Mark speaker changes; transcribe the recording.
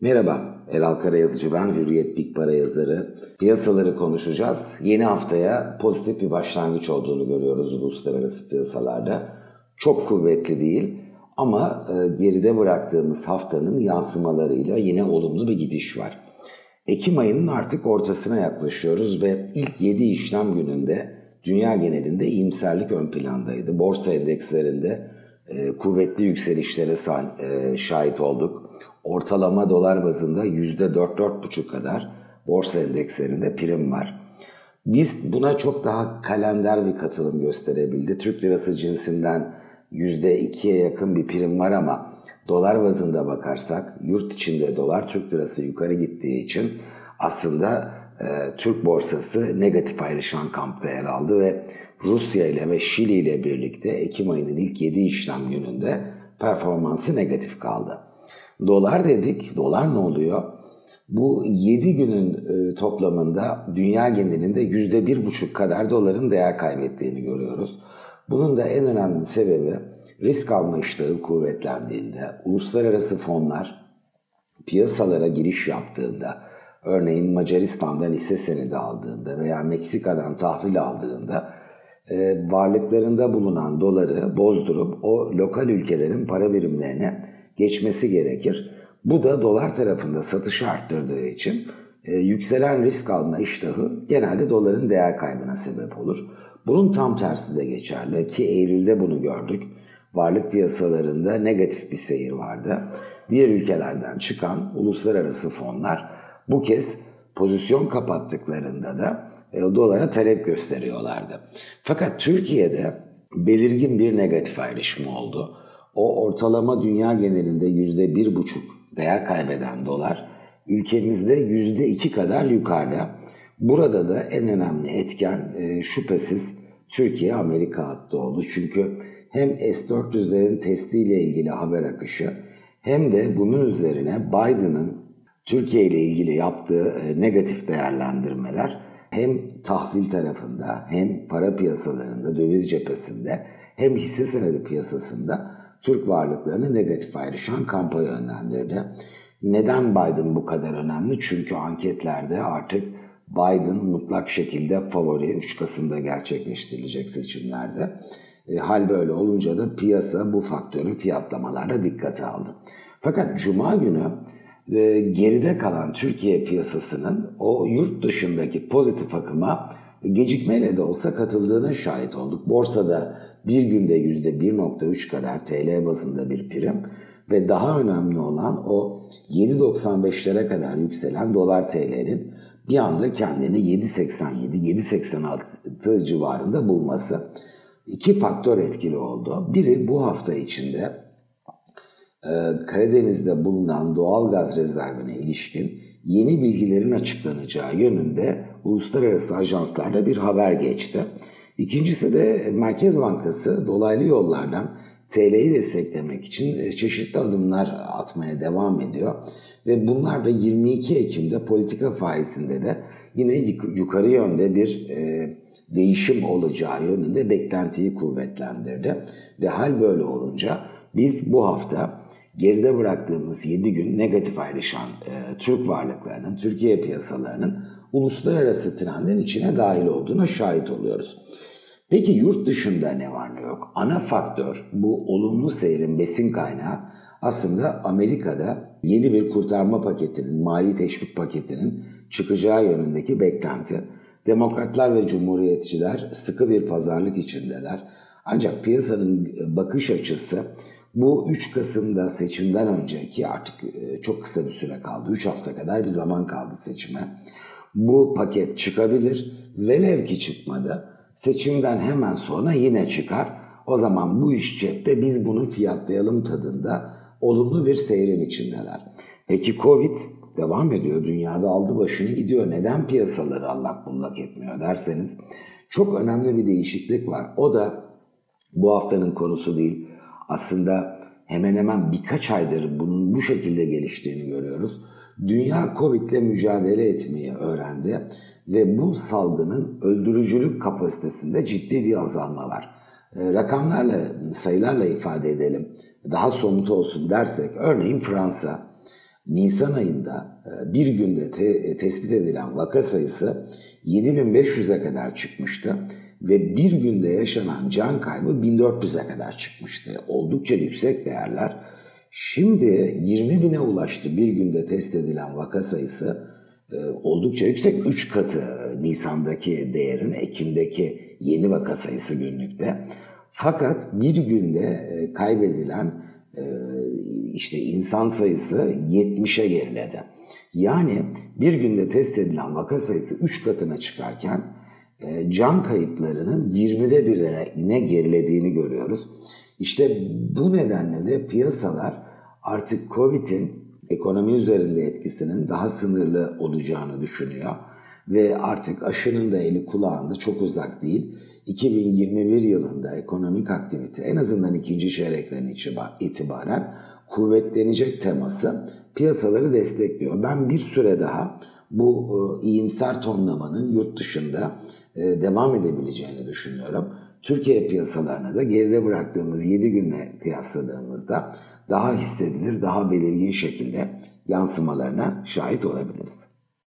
Speaker 1: Merhaba, Eral Karayazıcı ben, Hürriyet Big Para yazarı. Piyasaları konuşacağız. Yeni haftaya pozitif bir başlangıç olduğunu görüyoruz uluslararası piyasalarda. Çok kuvvetli değil ama e, geride bıraktığımız haftanın yansımalarıyla yine olumlu bir gidiş var. Ekim ayının artık ortasına yaklaşıyoruz ve ilk 7 işlem gününde dünya genelinde iyimserlik ön plandaydı. Borsa endekslerinde e, kuvvetli yükselişlere e, şahit olduk. Ortalama dolar bazında %4-4,5 kadar borsa endekslerinde prim var. Biz buna çok daha kalender bir katılım gösterebildi. Türk lirası cinsinden %2'ye yakın bir prim var ama dolar bazında bakarsak yurt içinde dolar Türk lirası yukarı gittiği için aslında e, Türk borsası negatif ayrışan kampta yer aldı ve Rusya ile ve Şili ile birlikte Ekim ayının ilk 7 işlem gününde performansı negatif kaldı. Dolar dedik, dolar ne oluyor? Bu 7 günün e, toplamında dünya genelinde %1,5 kadar doların değer kaybettiğini görüyoruz. Bunun da en önemli sebebi risk alma iştahı kuvvetlendiğinde, uluslararası fonlar piyasalara giriş yaptığında, örneğin Macaristan'dan hisse senedi aldığında veya Meksika'dan tahvil aldığında e, varlıklarında bulunan doları bozdurup o lokal ülkelerin para birimlerine geçmesi gerekir. Bu da dolar tarafında satışı arttırdığı için e, yükselen risk alma iştahı genelde doların değer kaybına sebep olur. Bunun tam tersi de geçerli ki Eylül'de bunu gördük. Varlık piyasalarında negatif bir seyir vardı. Diğer ülkelerden çıkan uluslararası fonlar bu kez pozisyon kapattıklarında da e, dolara talep gösteriyorlardı. Fakat Türkiye'de belirgin bir negatif ayrışma oldu. O ortalama dünya genelinde yüzde bir buçuk değer kaybeden dolar ülkemizde yüzde iki kadar yukarıda. Burada da en önemli etken e, şüphesiz Türkiye-Amerika hattı oldu. Çünkü hem S-400'lerin testiyle ilgili haber akışı hem de bunun üzerine Biden'ın Türkiye ile ilgili yaptığı e, negatif değerlendirmeler hem tahvil tarafında hem para piyasalarında, döviz cephesinde hem hisse senedi piyasasında Türk varlıklarını negatif ayrışan kampa yönlendirdi. Neden Biden bu kadar önemli? Çünkü anketlerde artık Biden mutlak şekilde favori 3 Kasım'da gerçekleştirilecek seçimlerde. E, hal böyle olunca da piyasa bu faktörü fiyatlamalarda dikkate aldı. Fakat Cuma günü e, geride kalan Türkiye piyasasının o yurt dışındaki pozitif akıma gecikmeyle de olsa katıldığına şahit olduk. Borsada bir günde %1.3 kadar TL bazında bir prim ve daha önemli olan o 7.95'lere kadar yükselen dolar TL'nin bir anda kendini 7.87-7.86 civarında bulması. iki faktör etkili oldu. Biri bu hafta içinde Karadeniz'de bulunan doğal gaz rezervine ilişkin yeni bilgilerin açıklanacağı yönünde uluslararası ajanslarla bir haber geçti. İkincisi de Merkez Bankası dolaylı yollardan TL'yi desteklemek için e, çeşitli adımlar atmaya devam ediyor. Ve bunlar da 22 Ekim'de politika faizinde de yine yukarı yönde bir e, değişim olacağı yönünde beklentiyi kuvvetlendirdi. Ve hal böyle olunca biz bu hafta geride bıraktığımız 7 gün negatif ayrışan e, Türk varlıklarının, Türkiye piyasalarının uluslararası trendin içine dahil olduğuna şahit oluyoruz. Peki yurt dışında ne var ne yok? Ana faktör bu olumlu seyrin besin kaynağı aslında Amerika'da yeni bir kurtarma paketinin, mali teşvik paketinin çıkacağı yönündeki beklenti. Demokratlar ve cumhuriyetçiler sıkı bir pazarlık içindeler. Ancak piyasanın bakış açısı bu 3 Kasım'da seçimden önceki artık e, çok kısa bir süre kaldı. 3 hafta kadar bir zaman kaldı seçime. Bu paket çıkabilir. Velev ki çıkmadı Seçimden hemen sonra yine çıkar. O zaman bu iş cepte biz bunu fiyatlayalım tadında olumlu bir seyrin içindeler. Peki Covid devam ediyor. Dünyada aldı başını gidiyor. Neden piyasaları allak bullak etmiyor derseniz çok önemli bir değişiklik var. O da bu haftanın konusu değil. Aslında hemen hemen birkaç aydır bunun bu şekilde geliştiğini görüyoruz. Dünya Covid ile mücadele etmeyi öğrendi ve bu salgının öldürücülük kapasitesinde ciddi bir azalma var. E, rakamlarla, sayılarla ifade edelim. Daha somut olsun dersek, örneğin Fransa Nisan ayında e, bir günde te, tespit edilen vaka sayısı 7500'e kadar çıkmıştı ve bir günde yaşanan can kaybı 1400'e kadar çıkmıştı. Oldukça yüksek değerler. Şimdi 20 bine ulaştı bir günde test edilen vaka sayısı e, oldukça yüksek. 3 katı Nisan'daki değerin Ekim'deki yeni vaka sayısı günlükte. Fakat bir günde kaybedilen işte insan sayısı 70'e geriledi. Yani bir günde test edilen vaka sayısı 3 katına çıkarken e, can kayıplarının 20'de birine gerilediğini görüyoruz. İşte bu nedenle de piyasalar artık Covid'in ekonomi üzerinde etkisinin daha sınırlı olacağını düşünüyor. Ve artık aşının da eli kulağında çok uzak değil. 2021 yılında ekonomik aktivite en azından ikinci çeyrekten itibaren kuvvetlenecek teması piyasaları destekliyor. Ben bir süre daha bu e, iyimser tonlamanın yurt dışında e, devam edebileceğini düşünüyorum. Türkiye piyasalarına da geride bıraktığımız 7 günle kıyasladığımızda daha hissedilir, daha belirgin şekilde yansımalarına şahit olabiliriz.